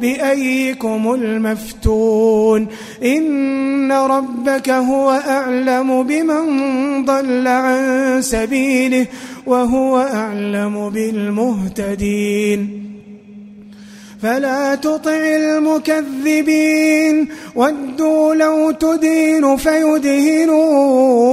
بأيكم المفتون. إن ربك هو أعلم بمن ضل عن سبيله وهو أعلم بالمهتدين. فلا تطع المكذبين ودوا لو تدين فيدهنون.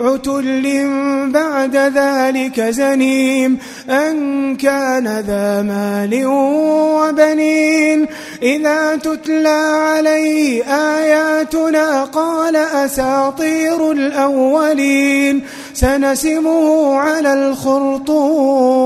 عتل بعد ذلك زنيم أن كان ذا مال وبنين. إذا تتلى عليه آياتنا قال أساطير الأولين. سنسمه على الخرطوم.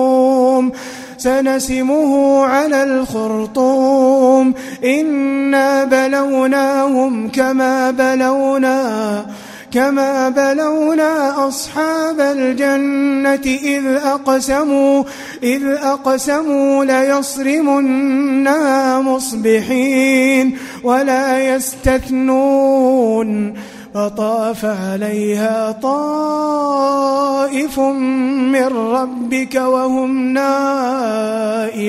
سنسمه على الخرطوم. إنا بلوناهم كما بلونا كما بلونا أصحاب الجنة إذ أقسموا إذ أقسموا ليصرمنها مصبحين ولا يستثنون فطاف عليها طائف من ربك وهم نائمون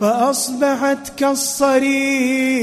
فأصبحت كالصريم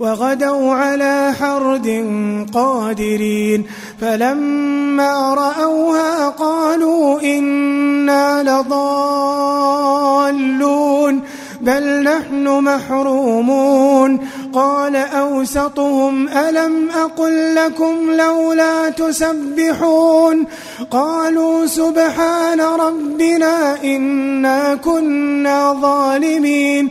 وغدوا على حرد قادرين فلما رأوها قالوا إنا لضالون بل نحن محرومون قال أوسطهم ألم أقل لكم لولا تسبحون قالوا سبحان ربنا إنا كنا ظالمين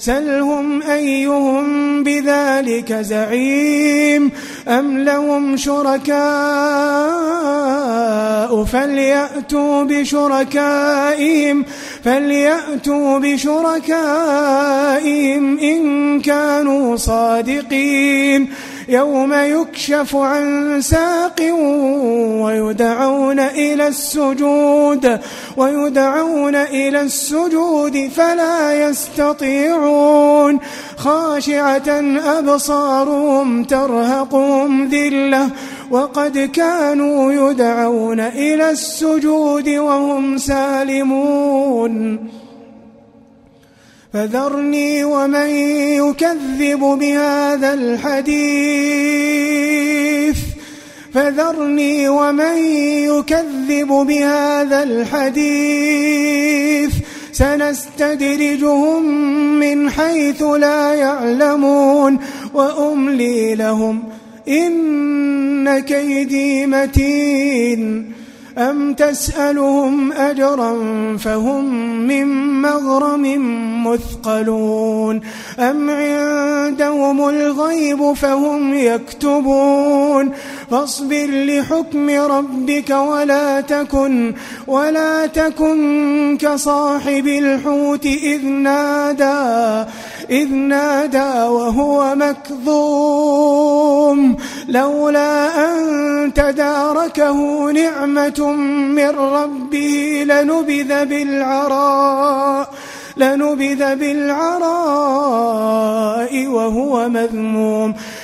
سلهم أيهم بذلك زعيم أم لهم شركاء فليأتوا بشركائهم فليأتوا بشركائهم إن كانوا صادقين يوم يكشف عن ساق ويدعون إلى السجود ويدعون إلى السجود فلا يستطيعون. خاشعة أبصارهم ترهقهم ذلة وقد كانوا يدعون إلى السجود وهم سالمون. فذرني ومن يكذب بهذا الحديث. فذرني ومن يكذب بهذا الحديث. سنستدرجهم من حيث لا يعلمون. وأملي لهم إن كيدي متين. أم تسألهم أجرا فهم من مغرم مثقلون أم عندهم الغيب فهم يكتبون فاصبر لحكم ربك ولا تكن ولا تكن كصاحب الحوت إذ نادى إذ نادى وهو مكظوم لولا أن تداركه نعمة من ربه لنبذ بالعراء لنبذ بالعراء وهو مذموم.